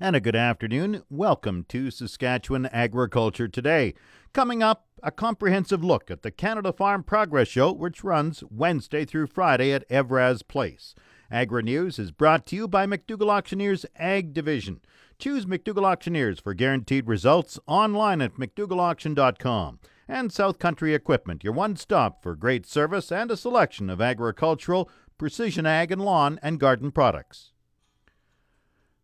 and a good afternoon. Welcome to Saskatchewan Agriculture Today. Coming up, a comprehensive look at the Canada Farm Progress Show, which runs Wednesday through Friday at Evraz Place. Agri News is brought to you by McDougall Auctioneers Ag Division. Choose McDougall Auctioneers for guaranteed results online at McDougallAuction.com. And South Country Equipment, your one stop for great service and a selection of agricultural, precision ag, and lawn and garden products.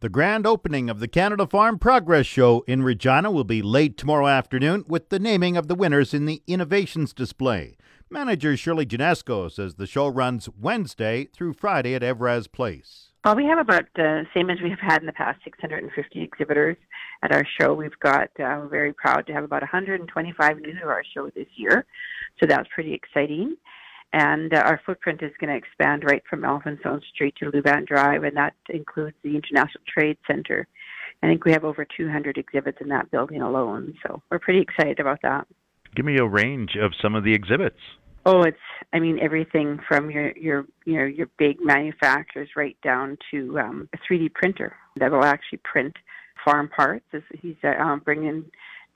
The grand opening of the Canada Farm Progress Show in Regina will be late tomorrow afternoon with the naming of the winners in the Innovations display. Manager Shirley Janesco says the show runs Wednesday through Friday at Evraz Place. Well, we have about the uh, same as we have had in the past 650 exhibitors at our show. We've got, uh, we're very proud to have about 125 new to our show this year. So that's pretty exciting. And uh, our footprint is going to expand right from Elphinstone Street to Lewvan Drive, and that includes the International Trade Center. I think we have over 200 exhibits in that building alone, so we're pretty excited about that. Give me a range of some of the exhibits. Oh, it's I mean everything from your your you know your big manufacturers right down to um, a 3D printer that will actually print farm parts. He's uh, um, bringing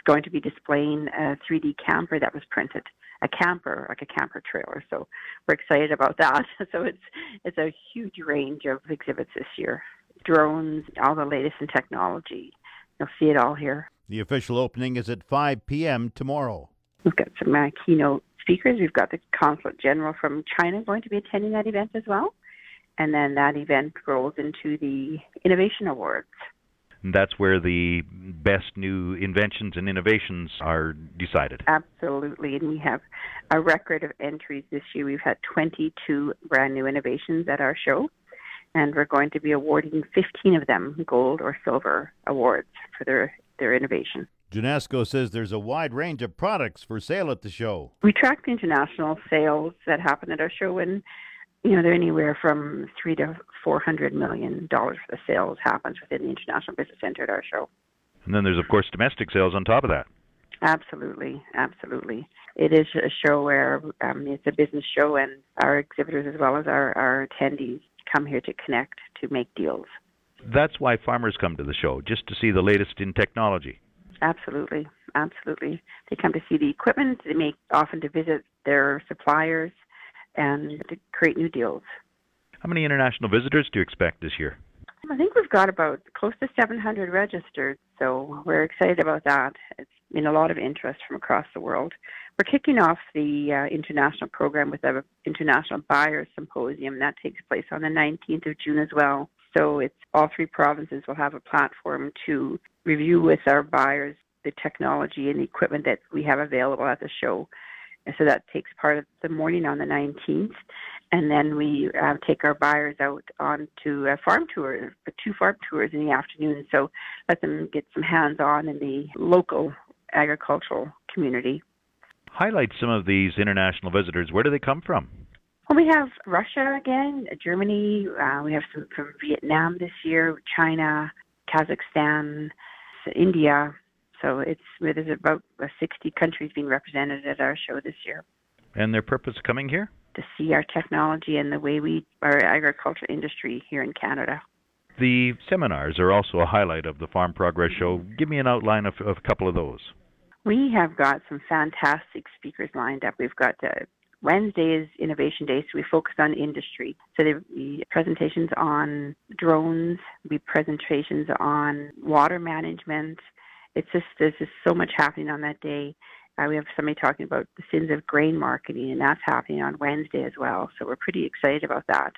going to be displaying a 3D camper that was printed a camper, like a camper trailer. So we're excited about that. So it's it's a huge range of exhibits this year. Drones, all the latest in technology. You'll see it all here. The official opening is at 5 p.m. tomorrow. We've got some uh, keynote speakers. We've got the Consulate General from China going to be attending that event as well. And then that event rolls into the Innovation Awards. And that's where the best new inventions and innovations are decided. Absolutely. And we have a record of entries this year. We've had 22 brand new innovations at our show. And we're going to be awarding 15 of them gold or silver awards for their, their innovation. Janesco says there's a wide range of products for sale at the show. We track the international sales that happen at our show, and you know, they're anywhere from three to four hundred million dollars for the sales happens within the International Business Center at our show. And then there's of course domestic sales on top of that. Absolutely, absolutely. It is a show where um, it's a business show, and our exhibitors as well as our, our attendees come here to connect to make deals. That's why farmers come to the show, just to see the latest in technology. Absolutely, absolutely. They come to see the equipment. They make often to visit their suppliers and to create new deals. How many international visitors do you expect this year? I think we've got about close to 700 registered, so we're excited about that. It's been a lot of interest from across the world. We're kicking off the uh, international program with an international buyers symposium that takes place on the 19th of June as well. So it's all three provinces will have a platform to review with our buyers the technology and the equipment that we have available at the show and so that takes part of the morning on the 19th. And then we uh, take our buyers out on to a farm tour, two farm tours in the afternoon. So let them get some hands on in the local agricultural community. Highlight some of these international visitors. Where do they come from? Well, we have Russia again, Germany. Uh, we have some from Vietnam this year, China, Kazakhstan, India, so it's there's about 60 countries being represented at our show this year. And their purpose coming here? To see our technology and the way we our agriculture industry here in Canada. The seminars are also a highlight of the Farm Progress Show. Give me an outline of, of a couple of those. We have got some fantastic speakers lined up. We've got uh, Wednesday is Innovation Day, so we focus on industry. So there will be presentations on drones, be presentations on water management, it's just there's just so much happening on that day. Uh, we have somebody talking about the sins of grain marketing, and that's happening on Wednesday as well. So we're pretty excited about that.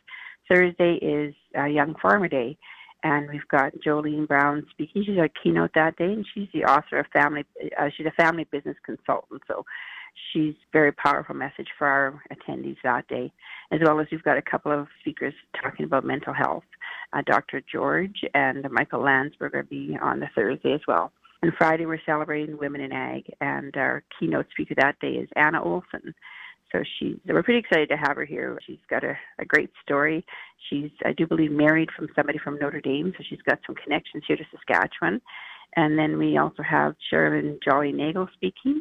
Thursday is uh, Young Farmer Day, and we've got Jolene Brown speaking. She's our keynote that day, and she's the author of Family. Uh, she's a family business consultant, so she's very powerful message for our attendees that day. As well as we've got a couple of speakers talking about mental health. Uh, Dr. George and Michael Landsberg will be on the Thursday as well. And Friday, we're celebrating Women in Ag, and our keynote speaker that day is Anna Olson. So she's, we're pretty excited to have her here. She's got a, a great story. She's, I do believe, married from somebody from Notre Dame, so she's got some connections here to Saskatchewan. And then we also have Sherilyn Jolly Nagel speaking.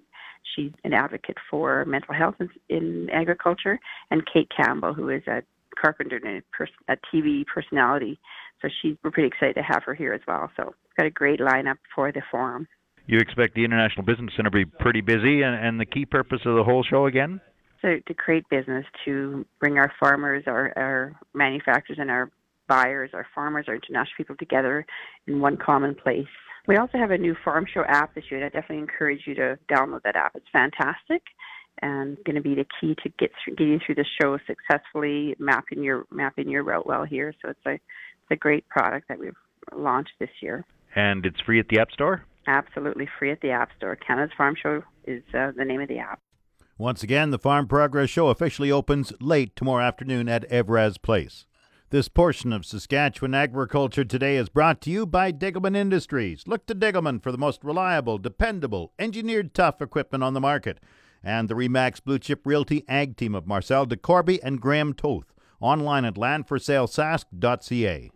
She's an advocate for mental health in, in agriculture, and Kate Campbell, who is a carpenter and a, pers- a TV personality. So she's we're pretty excited to have her here as well. So got a great lineup for the forum. You expect the International Business Center to be pretty busy, and, and the key purpose of the whole show again? So to create business, to bring our farmers, our, our manufacturers, and our buyers, our farmers, our international people together in one common place. We also have a new Farm Show app this year. I definitely encourage you to download that app. It's fantastic and going to be the key to get through, getting through the show successfully, mapping your mapping your route well here. So it's a it's a great product that we've launched this year. And it's free at the App Store. Absolutely free at the App Store. Canada's Farm Show is uh, the name of the app. Once again, the Farm Progress Show officially opens late tomorrow afternoon at Evraz Place. This portion of Saskatchewan Agriculture Today is brought to you by Degelman Industries. Look to Degelman for the most reliable, dependable, engineered tough equipment on the market. And the Remax Blue Chip Realty Ag Team of Marcel DeCorby and Graham Toth. Online at landforsalesask.ca.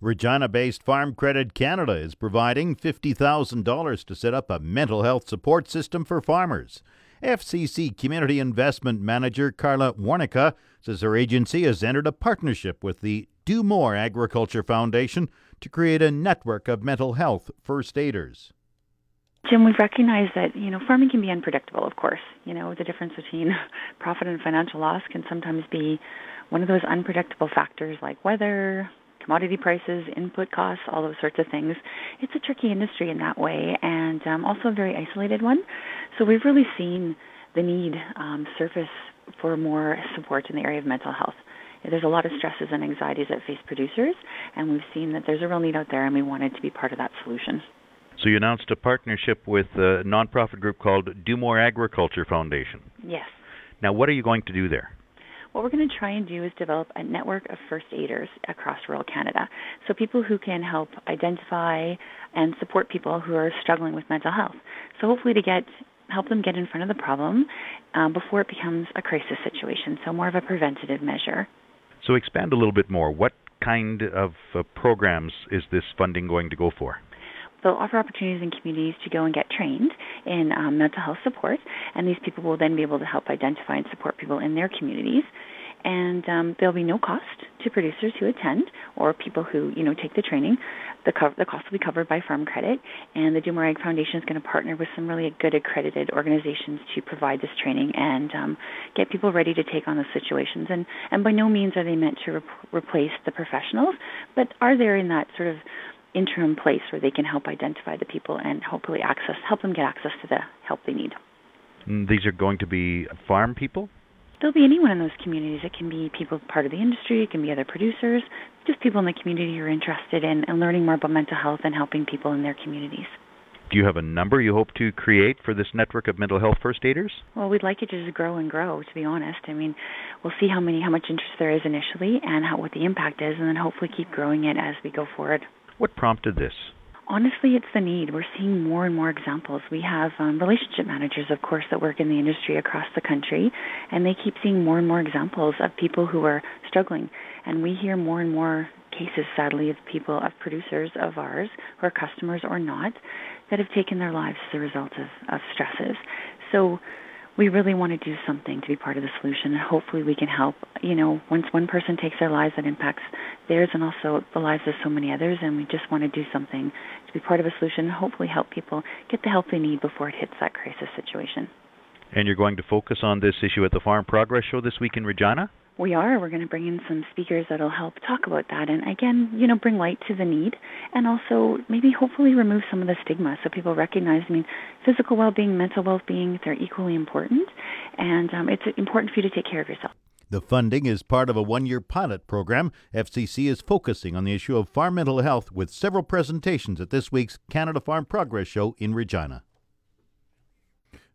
Regina based Farm Credit Canada is providing $50,000 to set up a mental health support system for farmers. FCC Community Investment Manager Carla Warnica says her agency has entered a partnership with the Do More Agriculture Foundation to create a network of mental health first aiders. Jim, we've recognized that you know farming can be unpredictable. Of course, you know the difference between profit and financial loss can sometimes be one of those unpredictable factors like weather, commodity prices, input costs, all those sorts of things. It's a tricky industry in that way, and um, also a very isolated one. So we've really seen the need um, surface for more support in the area of mental health. There's a lot of stresses and anxieties that face producers, and we've seen that there's a real need out there, and we wanted to be part of that solution. So you announced a partnership with a nonprofit group called Do More Agriculture Foundation. Yes. Now, what are you going to do there? What we're going to try and do is develop a network of first aiders across rural Canada. So people who can help identify and support people who are struggling with mental health. So hopefully to get help them get in front of the problem um, before it becomes a crisis situation. So more of a preventative measure. So expand a little bit more. What kind of uh, programs is this funding going to go for? They'll offer opportunities in communities to go and get trained in um, mental health support, and these people will then be able to help identify and support people in their communities. And um, there'll be no cost to producers who attend or people who you know take the training. The, co- the cost will be covered by Farm Credit, and the Do More Ag Foundation is going to partner with some really good accredited organizations to provide this training and um, get people ready to take on the situations. And and by no means are they meant to re- replace the professionals, but are there in that sort of interim place where they can help identify the people and hopefully access help them get access to the help they need. Mm, these are going to be farm people? There'll be anyone in those communities. It can be people part of the industry, it can be other producers, just people in the community who are interested in, in learning more about mental health and helping people in their communities. Do you have a number you hope to create for this network of mental health first aiders? Well, we'd like it to just grow and grow. To be honest, I mean, we'll see how many, how much interest there is initially, and how what the impact is, and then hopefully keep growing it as we go forward. What prompted this? Honestly, it's the need. We're seeing more and more examples. We have um, relationship managers, of course, that work in the industry across the country, and they keep seeing more and more examples of people who are struggling. And we hear more and more cases, sadly, of people, of producers of ours, who are customers or not, that have taken their lives as a result of, of stresses. So we really want to do something to be part of the solution and hopefully we can help you know once one person takes their lives that impacts theirs and also the lives of so many others and we just want to do something to be part of a solution and hopefully help people get the help they need before it hits that crisis situation. And you're going to focus on this issue at the farm progress show this week in regina we are. We're going to bring in some speakers that'll help talk about that and again, you know, bring light to the need and also maybe hopefully remove some of the stigma so people recognize, I mean, physical well-being, mental well-being, they're equally important and um, it's important for you to take care of yourself. The funding is part of a one year pilot program. FCC is focusing on the issue of farm mental health with several presentations at this week's Canada Farm Progress Show in Regina.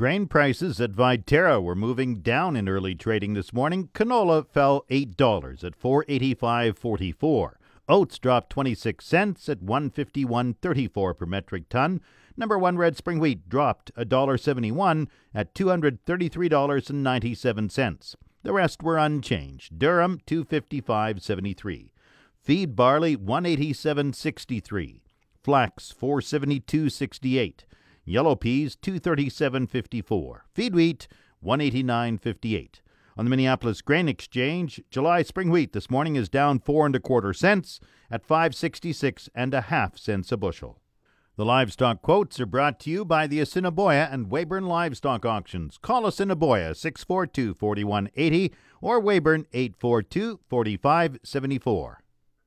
Grain prices at Viterra were moving down in early trading this morning. Canola fell $8 at 485.44. oats dropped 26 cents at 151.34 per metric ton. Number 1 red spring wheat dropped $1.71 at $233.97. The rest were unchanged. Durum 255.73. Feed barley 187.63. Flax 472.68. Yellow peas 237.54. Feed wheat 189.58. On the Minneapolis Grain Exchange, July spring wheat this morning is down four and a quarter cents at 566 and a half cents a bushel. The livestock quotes are brought to you by the Assiniboia and Weyburn Livestock Auctions. Call Assiniboia 642 4180 or Weyburn 842 4574.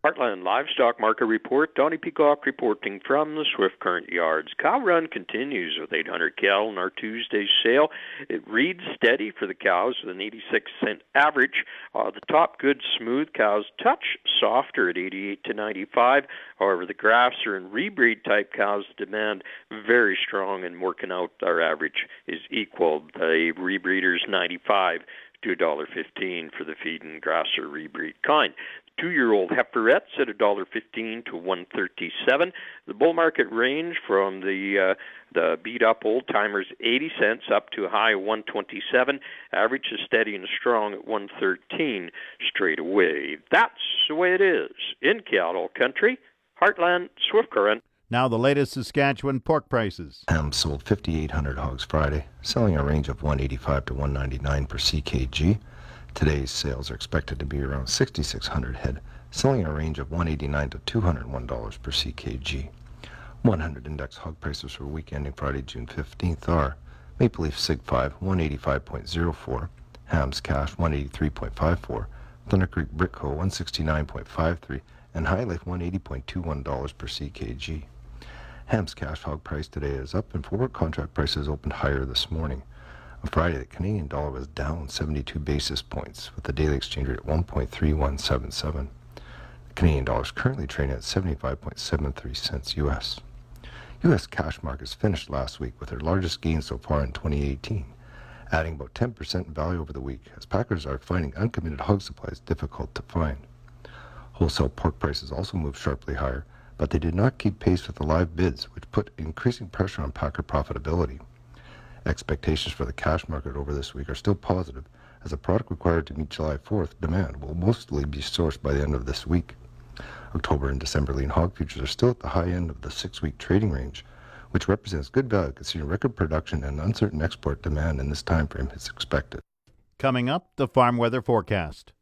Heartland Livestock Market Report. Donnie Peacock reporting from the Swift Current Yards. Cow run continues with 800 cattle in our Tuesday sale. It reads steady for the cows with an 86 cent average. Uh, the top good smooth cows touch softer at 88 to 95. However, the grasser and rebreed type cows demand very strong and working out our average is equal. The rebreeders 95 to $1.15 for the feed and grasser rebreed kind two-year-old heiferettes at a dollar fifteen to one thirty-seven. The bull market range from the uh, the beat-up old timers eighty cents up to a high one twenty-seven. Average is steady and strong at one thirteen straight away. That's the way it is in cattle country, Heartland Swift Current. Now the latest Saskatchewan pork prices. Ham sold 5,800 hogs Friday, selling a range of 185 to 199 per ckg. Today's sales are expected to be around 6,600 head, selling a range of 189 to 201 dollars per ckg. 100 index hog prices for week ending Friday, June 15th are Maple Leaf Sig 5 185.04, Hams Cash 183.54, Thunder Creek Brickco 169.53, and HyLife 180.21 dollars per ckg. Hams cash hog price today is up and forward contract prices opened higher this morning. On Friday, the Canadian dollar was down 72 basis points, with the daily exchange rate at 1.3177. The Canadian dollar is currently trading at 75.73 cents US. U.S. cash markets finished last week with their largest gain so far in 2018, adding about 10% in value over the week, as packers are finding uncommitted hog supplies difficult to find. Wholesale pork prices also moved sharply higher, but they did not keep pace with the live bids, which put increasing pressure on packer profitability. Expectations for the cash market over this week are still positive, as the product required to meet July 4th demand will mostly be sourced by the end of this week. October and December lean hog futures are still at the high end of the six week trading range, which represents good value considering record production and uncertain export demand in this time frame is expected. Coming up, the farm weather forecast.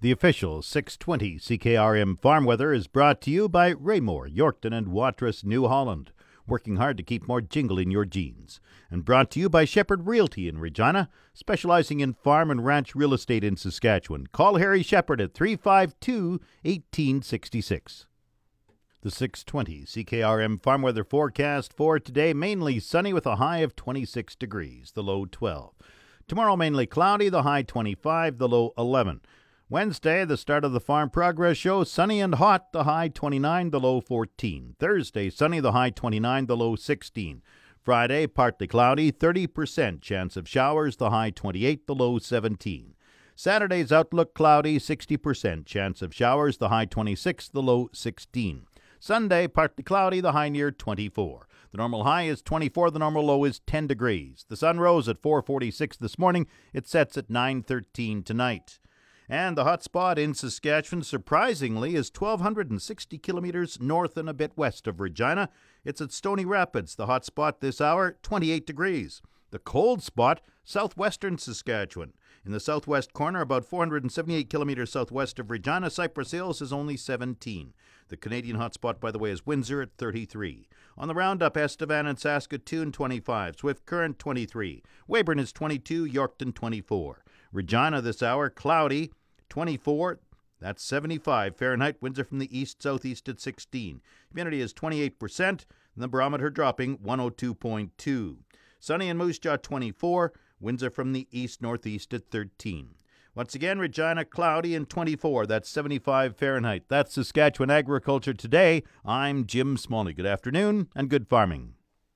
The official 620 CKRM farm weather is brought to you by Raymore, Yorkton, and Watrous, New Holland working hard to keep more jingle in your jeans. And brought to you by Shepherd Realty in Regina, specializing in farm and ranch real estate in Saskatchewan. Call Harry Shepherd at 352 1866. The 620 CKRM farm weather forecast for today mainly sunny with a high of 26 degrees, the low 12. Tomorrow mainly cloudy, the high 25, the low 11. Wednesday, the start of the Farm Progress Show, sunny and hot, the high 29, the low 14. Thursday, sunny, the high 29, the low 16. Friday, partly cloudy, 30% chance of showers, the high 28, the low 17. Saturday's outlook cloudy, 60% chance of showers, the high 26, the low 16. Sunday, partly cloudy, the high near 24. The normal high is 24, the normal low is 10 degrees. The sun rose at 4:46 this morning. It sets at 9:13 tonight. And the hot spot in Saskatchewan, surprisingly, is 1,260 kilometers north and a bit west of Regina. It's at Stony Rapids. The hot spot this hour, 28 degrees. The cold spot, southwestern Saskatchewan. In the southwest corner, about 478 kilometers southwest of Regina, Cypress Hills is only 17. The Canadian hotspot, by the way, is Windsor at 33. On the roundup, Estevan and Saskatoon 25, Swift Current 23, Weyburn is 22, Yorkton 24. Regina this hour, cloudy, 24. That's 75 Fahrenheit. Winds are from the east southeast at 16. Humidity is 28%. And the barometer dropping 102.2. Sunny in Moose Jaw 24. Winds are from the east northeast at 13. Once again, Regina cloudy and 24. That's 75 Fahrenheit. That's Saskatchewan Agriculture Today. I'm Jim Smalley. Good afternoon and good farming.